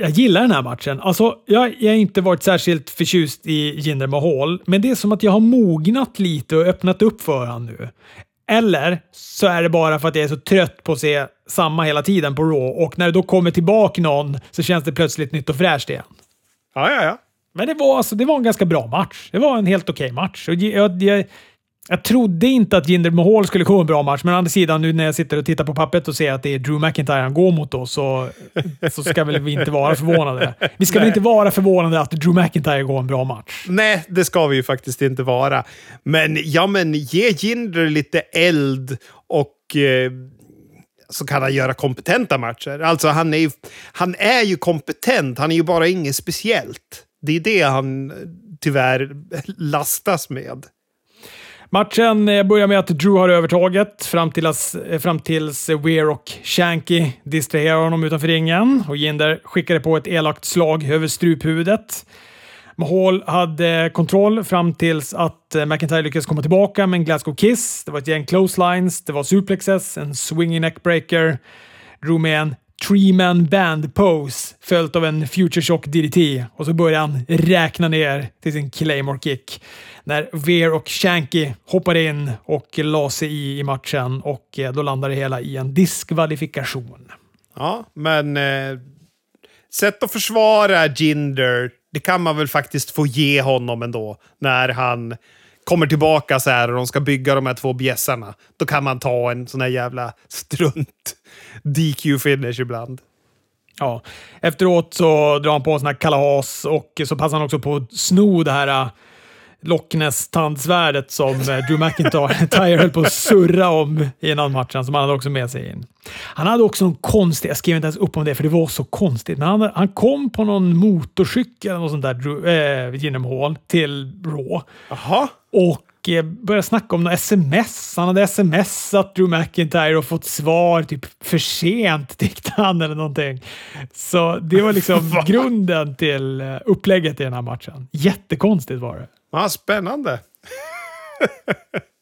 Speaker 2: jag gillar den här matchen. Alltså, jag, jag har inte varit särskilt förtjust i Jinder Mahal, men det är som att jag har mognat lite och öppnat upp för honom nu. Eller så är det bara för att jag är så trött på att se samma hela tiden på Raw och när det då kommer tillbaka någon så känns det plötsligt nytt och fräscht igen.
Speaker 1: Ja, ja, ja.
Speaker 2: Men det var, alltså, det var en ganska bra match. Det var en helt okej okay match. Och jag, jag, Jag trodde inte att Jinder Mahal skulle få en bra match, men å andra sidan nu när jag sitter och tittar på pappret och ser att det är Drew McIntyre han går mot då, så, så ska väl vi inte vara förvånade. Vi ska väl inte vara förvånade att Drew McIntyre går en bra match.
Speaker 1: Nej, det ska vi ju faktiskt inte vara. Men ja, men ge Jinder lite eld och eh, så kan han göra kompetenta matcher. Alltså, han är, ju, han är ju kompetent, han är ju bara inget speciellt. Det är det han tyvärr lastas med.
Speaker 2: Matchen eh, börjar med att Drew har övertaget fram, till as, eh, fram tills Weir och Shanky distraherar honom utanför ringen och Jinder skickade på ett elakt slag över struphuvudet. Mahal hade kontroll fram tills att eh, McIntyre lyckades komma tillbaka med en Glasgow Kiss. Det var ett gäng close lines, det var suplexes, en swinging neckbreaker. Drew med en Tree-man band pose följt av en future shock DDT och så börjar han räkna ner till sin Claymore kick. När Veer och Shanky hoppar in och la sig i, i matchen och eh, då landar det hela i en diskvalifikation.
Speaker 1: Ja, men eh, sätt att försvara Jinder, det kan man väl faktiskt få ge honom ändå. När han kommer tillbaka så här och de ska bygga de här två bjässarna. Då kan man ta en sån här jävla strunt DQ-finish ibland.
Speaker 2: Ja, efteråt så drar han på en sån här kalas och så passar han också på att sno det här äh, Loch Ness-tandsvärdet som äh, Drew McIntyre höll på att surra om innan matchen, som han hade också med sig in. Han hade också en konstig, jag skrev inte ens upp om det för det var så konstigt, men han, han kom på någon motorcykel eller något sånt där, äh, genom Hall till Raw.
Speaker 1: Jaha.
Speaker 2: Och Eh, började snacka om något sms. Han hade smsat Drew McIntyre och fått svar typ för sent, tyckte han eller någonting. Så det var liksom grunden till eh, upplägget i den här matchen. Jättekonstigt var det.
Speaker 1: Ja, spännande.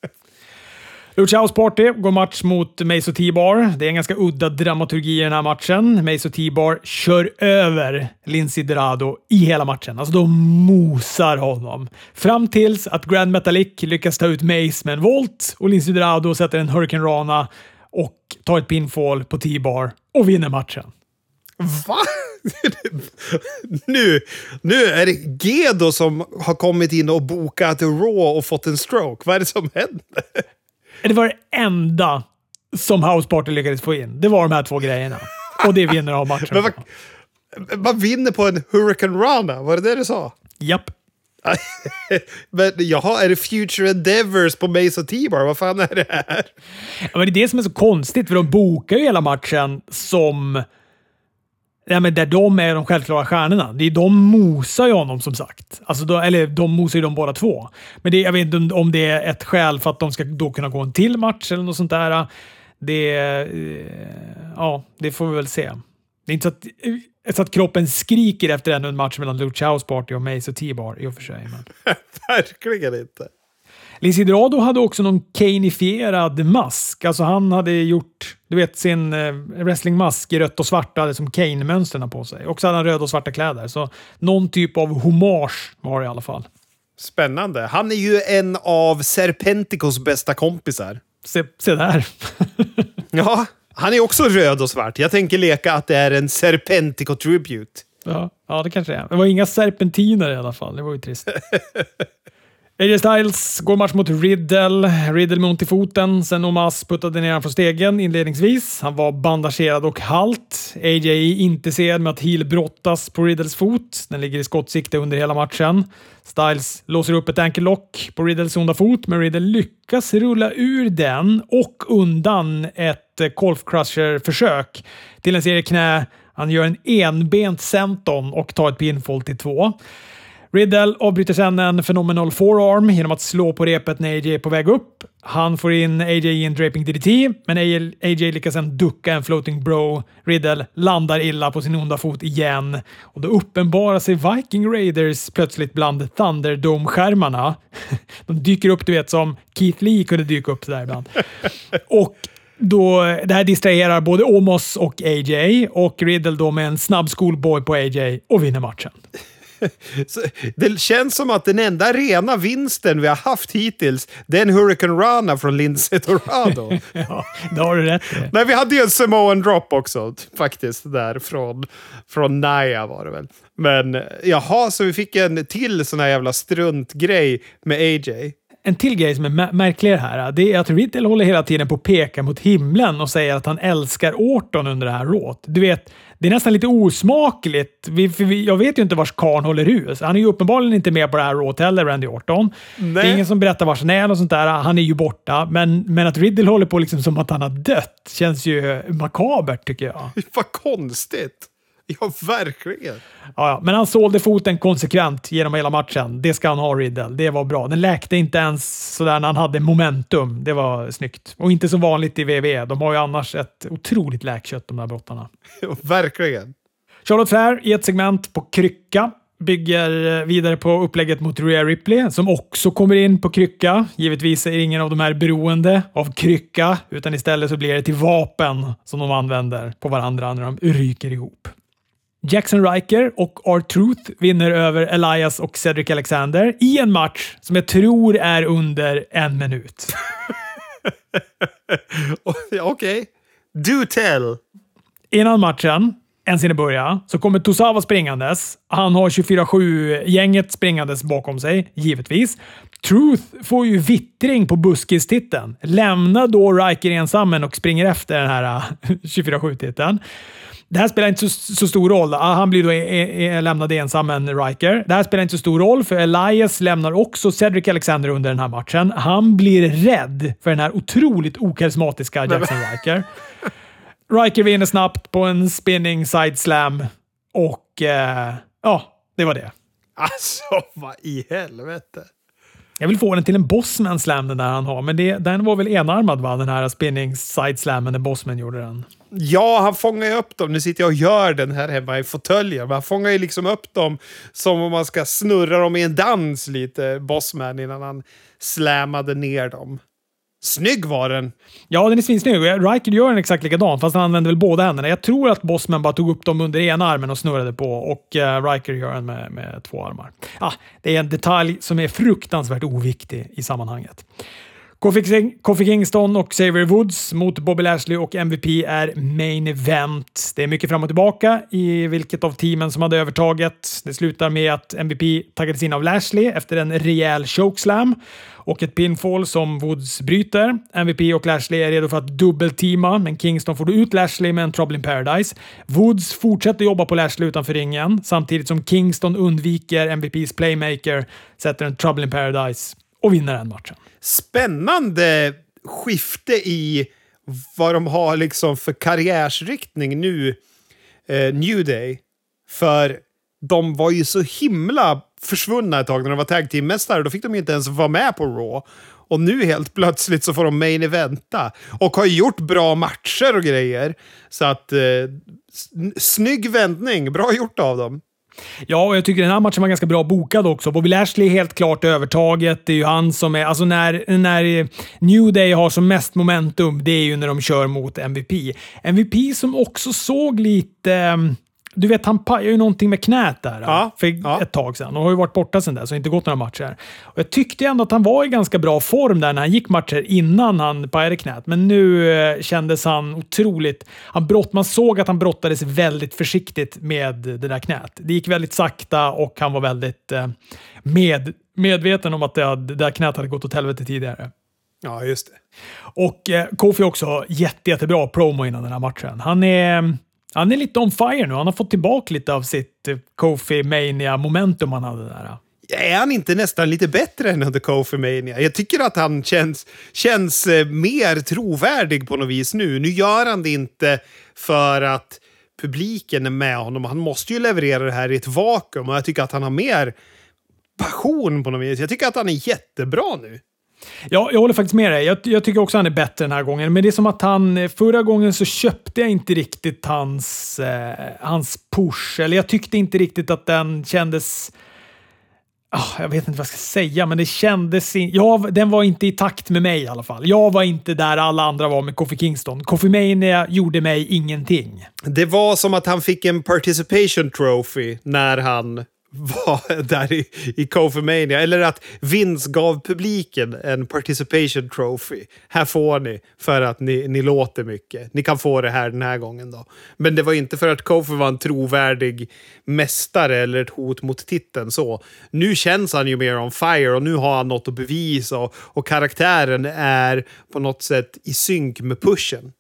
Speaker 2: Lucha House Party går match mot Mace och T-Bar. Det är en ganska udda dramaturgi i den här matchen. Mace och T-Bar kör över Lindsey Dorado i hela matchen. Alltså de mosar honom. Fram tills att Grand Metalik lyckas ta ut Mace med en volt och Lindsey Dorado sätter en Hurricane Rana och tar ett pinfall på T-Bar och vinner matchen.
Speaker 1: Va? nu, nu är det Gedo som har kommit in och bokat Raw och fått en stroke. Vad är det som händer?
Speaker 2: Det var det enda som House Party lyckades få in. Det var de här två grejerna. Och det vinner av matchen. Men vad,
Speaker 1: man vinner på en Hurricane Rana, var det det du sa?
Speaker 2: Japp.
Speaker 1: men jaha, är det Future Endeavors på Mace och T-Bar? Vad fan är det här?
Speaker 2: Ja, men det är det som är så konstigt, för de bokar ju hela matchen som Nej, men där de är de självklara stjärnorna. Det är, de mosar ju honom som sagt. Alltså, då, eller de mosar ju de båda två. Men det, jag vet inte om det är ett skäl för att de ska då kunna gå en till match eller något sånt där. Det, eh, ja, det får vi väl se. Det är inte så att, eh, så att kroppen skriker efter ännu en match mellan Luke House Party och Mace och T-Bar i och för sig. Men...
Speaker 1: Verkligen inte.
Speaker 2: Lisidrado hade också någon kanifierad mask. Alltså han hade gjort, du vet sin eh, wrestlingmask i rött och svart hade som Kane-mönstren på sig. Och så hade han röda och svarta kläder. Så någon typ av hommage var det i alla fall.
Speaker 1: Spännande. Han är ju en av Serpenticos bästa kompisar.
Speaker 2: Se, se där.
Speaker 1: ja, han är också röd och svart. Jag tänker leka att det är en Serpentico Tribute.
Speaker 2: Ja, ja, det kanske det är. Det var inga serpentiner i alla fall. Det var ju trist. AJ Styles går match mot Riddle. Riddle med ont i foten sen Omas puttade ner honom från stegen inledningsvis. Han var bandagerad och halt. AJ är inte sedd med att heel brottas på Riddles fot. Den ligger i skottsikte under hela matchen. Styles låser upp ett ankle lock på Riddles onda fot, men Riddle lyckas rulla ur den och undan ett eh, Golf Crusher-försök till en serie knä. Han gör en enbent senton och tar ett pinfall till två. Riddle avbryter sen en fenomenal forearm genom att slå på repet när AJ är på väg upp. Han får in AJ i en draping DDT, men AJ lyckas sen ducka en floating bro. Riddle landar illa på sin onda fot igen och då uppenbarar sig Viking Raiders plötsligt bland Thunderdome-skärmarna. De dyker upp, du vet, som Keith Lee kunde dyka upp där ibland. Och då, det här distraherar både Omos och AJ och Riddle då med en snabb schoolboy på AJ och vinner matchen.
Speaker 1: det känns som att den enda rena vinsten vi har haft hittills, det är en Hurricane Rana från Lindsay Dorado.
Speaker 2: ja, det har du rätt.
Speaker 1: Nej, vi hade ju en Samoan Drop också, faktiskt, där från, från Naya var det väl. Men jaha, så vi fick en till sån här jävla struntgrej med AJ.
Speaker 2: En till grej som är mä- märklig här, det är att Riddle håller hela tiden på att peka mot himlen och säger att han älskar Orton under det här råt. Du vet, det är nästan lite osmakligt. Vi, vi, jag vet ju inte vars karn håller hus. Han är ju uppenbarligen inte med på det här råt heller, Randy Orton. Det
Speaker 1: Nej.
Speaker 2: är ingen som berättar vars han är och sånt där. Han är ju borta. Men, men att Riddle håller på liksom som att han har dött känns ju makabert tycker jag.
Speaker 1: Vad konstigt. Ja, verkligen.
Speaker 2: Ja, ja, men han sålde foten konsekvent genom hela matchen. Det ska han ha, Riddle. Det var bra. Den läkte inte ens sådär när han hade momentum. Det var snyggt. Och inte som vanligt i WWE. De har ju annars ett otroligt läkkött, de där brottarna.
Speaker 1: Ja, verkligen.
Speaker 2: Charlotte Flair i ett segment på krycka bygger vidare på upplägget mot Rhea Ripley som också kommer in på krycka. Givetvis är ingen av de här beroende av krycka utan istället så blir det till vapen som de använder på varandra när de ryker ihop. Jackson Riker och R-Truth vinner över Elias och Cedric Alexander i en match som jag tror är under en minut.
Speaker 1: Okej. Do tell.
Speaker 2: Innan matchen, ens innan börja, så kommer Tosawa springandes. Han har 24-7-gänget springandes bakom sig, givetvis. Truth får ju vittring på buskistiteln. Lämnar då Riker ensammen och springer efter den här 24-7-titeln. Det här spelar inte så, så stor roll. Ah, Han blir då e e lämnad ensam än Riker. Det här spelar inte så stor roll, för Elias lämnar också Cedric Alexander under den här matchen. Han blir rädd för den här otroligt okarismatiska Jackson Riker. Riker vinner snabbt på en spinning side slam och eh, ja, det var det.
Speaker 1: Alltså, vad i helvete.
Speaker 2: Jag vill få den till en Bossman slam den där han har, men det, den var väl enarmad va? Den här spinning side slammen när Bossman gjorde den.
Speaker 1: Ja, han fångar ju upp dem. Nu sitter jag och gör den här hemma i fåtöljen. Men han fångar ju liksom upp dem som om man ska snurra dem i en dans lite, Bossman, innan han slammade ner dem. Snygg var den!
Speaker 2: Ja, den är svinsnygg. Riker gör den exakt likadan, fast han använder väl båda händerna. Jag tror att Bossman bara tog upp dem under ena armen och snurrade på och uh, Riker gör den med, med två armar. Ah, det är en detalj som är fruktansvärt oviktig i sammanhanget. Kofi Kingston och Xavier Woods mot Bobby Lashley och MVP är main event. Det är mycket fram och tillbaka i vilket av teamen som hade övertaget. Det slutar med att MVP taggades in av Lashley efter en rejäl chokeslam och ett pinfall som Woods bryter. MVP och Lashley är redo för att dubbelteama, men Kingston får då ut Lashley med en Trouble in Paradise. Woods fortsätter jobba på Lashley utanför ringen, samtidigt som Kingston undviker MVPs playmaker, sätter en Trouble in Paradise och vinner den matchen.
Speaker 1: Spännande skifte i vad de har liksom för karriärsriktning nu, eh, New Day. För de var ju så himla försvunna ett tag när de var tag team-mästare. Då fick de ju inte ens vara med på Raw. Och nu helt plötsligt så får de main eventa. Och har gjort bra matcher och grejer. Så att, eh, snygg vändning. Bra gjort av dem.
Speaker 2: Ja, och jag tycker den här matchen var ganska bra bokad också. Bobby Lashley är helt klart övertaget. Det är ju han som är... Alltså när, när New Day har som mest momentum, det är ju när de kör mot MVP. MVP som också såg lite... Mm, du vet, han pajade ju någonting med knät där
Speaker 1: Ja,
Speaker 2: för
Speaker 1: ja.
Speaker 2: ett tag sedan och har ju varit borta sedan dess och inte gått några matcher. Och jag tyckte ändå att han var i ganska bra form där när han gick matcher innan han pajade knät. Men nu eh, kändes han otroligt... Han brott, man såg att han brottades väldigt försiktigt med det där knät. Det gick väldigt sakta och han var väldigt eh, med, medveten om att det, hade- det där knät hade gått åt helvete tidigare.
Speaker 1: Ja, just det.
Speaker 2: Och eh, Kofi också jätte, jättebra promo innan den här matchen. Han är, han är lite on fire nu. Han har fått tillbaka lite av sitt eh, Kofi Mania momentum han hade där.
Speaker 1: Är han inte nästan lite bättre än under Kofi Mania? Jag tycker att han känns, känns eh, mer trovärdig på något vis nu. Nu gör han det inte för att publiken är med honom. Han måste ju leverera det här i ett vakuum och jag tycker att han har mer passion på något vis. Jag tycker att han är jättebra nu.
Speaker 2: Ja, jag håller faktiskt med dig. Jag, jag tycker också han är bättre den här gången. Men det är som att han... Eh, förra gången så köpte jag inte riktigt hans, eh, hans push. Eller jag tyckte inte riktigt att den kändes... Oh, jag vet inte vad jag ska säga, men det kändes... In, ja, den var inte i takt med mig i alla fall. Jag var inte där alla andra var med Kofi Kingston. Kofi Mania gjorde mig ingenting.
Speaker 1: Det var som att han fick en participation trophy när han var där i, i Kofemania. Eller att Vince gav publiken en participation trophy. Här får ni för att ni, ni låter mycket. Ni kan få det här den här gången då. Men det var inte för att Kofi var en trovärdig mästare eller ett hot mot titeln. så. Nu känns han ju mer on fire och nu har han något att bevisa och, och karaktären är på något sätt i synk med pushen.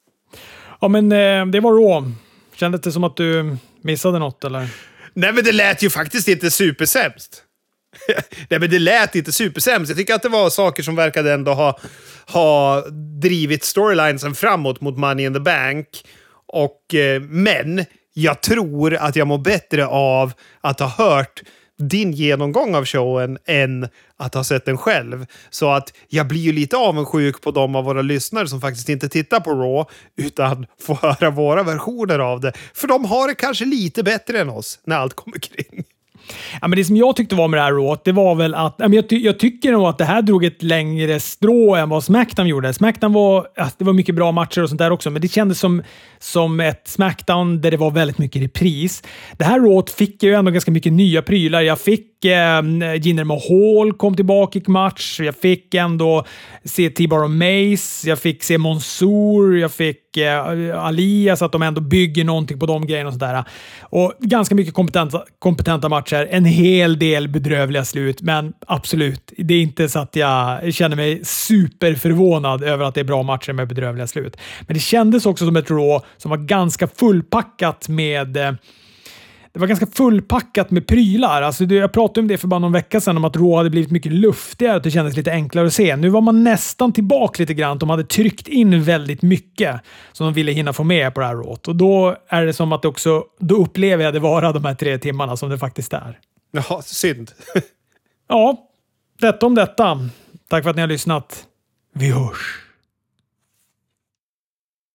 Speaker 2: Ja, men eh, det var Raw. Kändes det som att du missade något eller?
Speaker 1: Nej, men det lät ju faktiskt inte supersämst. Nej, men det lät inte supersämst. Jag tycker att det var saker som verkade ändå ha, ha drivit storylinesen framåt mot Money in the Bank. Och, eh, men jag tror att jag mår bättre av att ha hört din genomgång av showen än att ha sett den själv. Så att jag blir ju lite avundsjuk på de av våra lyssnare som faktiskt inte tittar på Raw utan får höra våra versioner av det. För de har det kanske lite bättre än oss när allt kommer kring.
Speaker 2: Ja, men det som jag tyckte var med det här Raw, det var väl att... Jag, ty jag tycker nog att det här drog ett längre strå än vad Smackdown gjorde. Smackdown var... Ja, det var mycket bra matcher och sånt där också, men det kändes som, som ett Smackdown där det var väldigt mycket repris. Det här Raw fick jag ju ändå ganska mycket nya prylar. Jag fick eh, Jinder Mahal kom tillbaka i match. Jag fick ändå se T-Bar och Mace. Jag fick se Monsour. Jag fick eh, Alias, att de ändå bygger någonting på de grejerna och sådär. Och ganska mycket kompetenta, kompetenta matcher. En hel del bedrövliga slut, men absolut. Det är inte så att jag känner mig superförvånad över att det är bra matcher med bedrövliga slut. Men det kändes också som ett Raw som var ganska fullpackat med eh, det var ganska fullpackat med prylar. Alltså, jag pratade om det för bara någon vecka sedan, om att Raw hade blivit mycket luftigare och det kändes lite enklare att se. Nu var man nästan tillbaka lite grann. De hade tryckt in väldigt mycket som de ville hinna få med på det här Raw. Och då är det som att också, då upplever jag det vara de här tre timmarna som det faktiskt är.
Speaker 1: Ja, synd.
Speaker 2: ja, detta om detta. Tack för att ni har lyssnat. Vi hörs!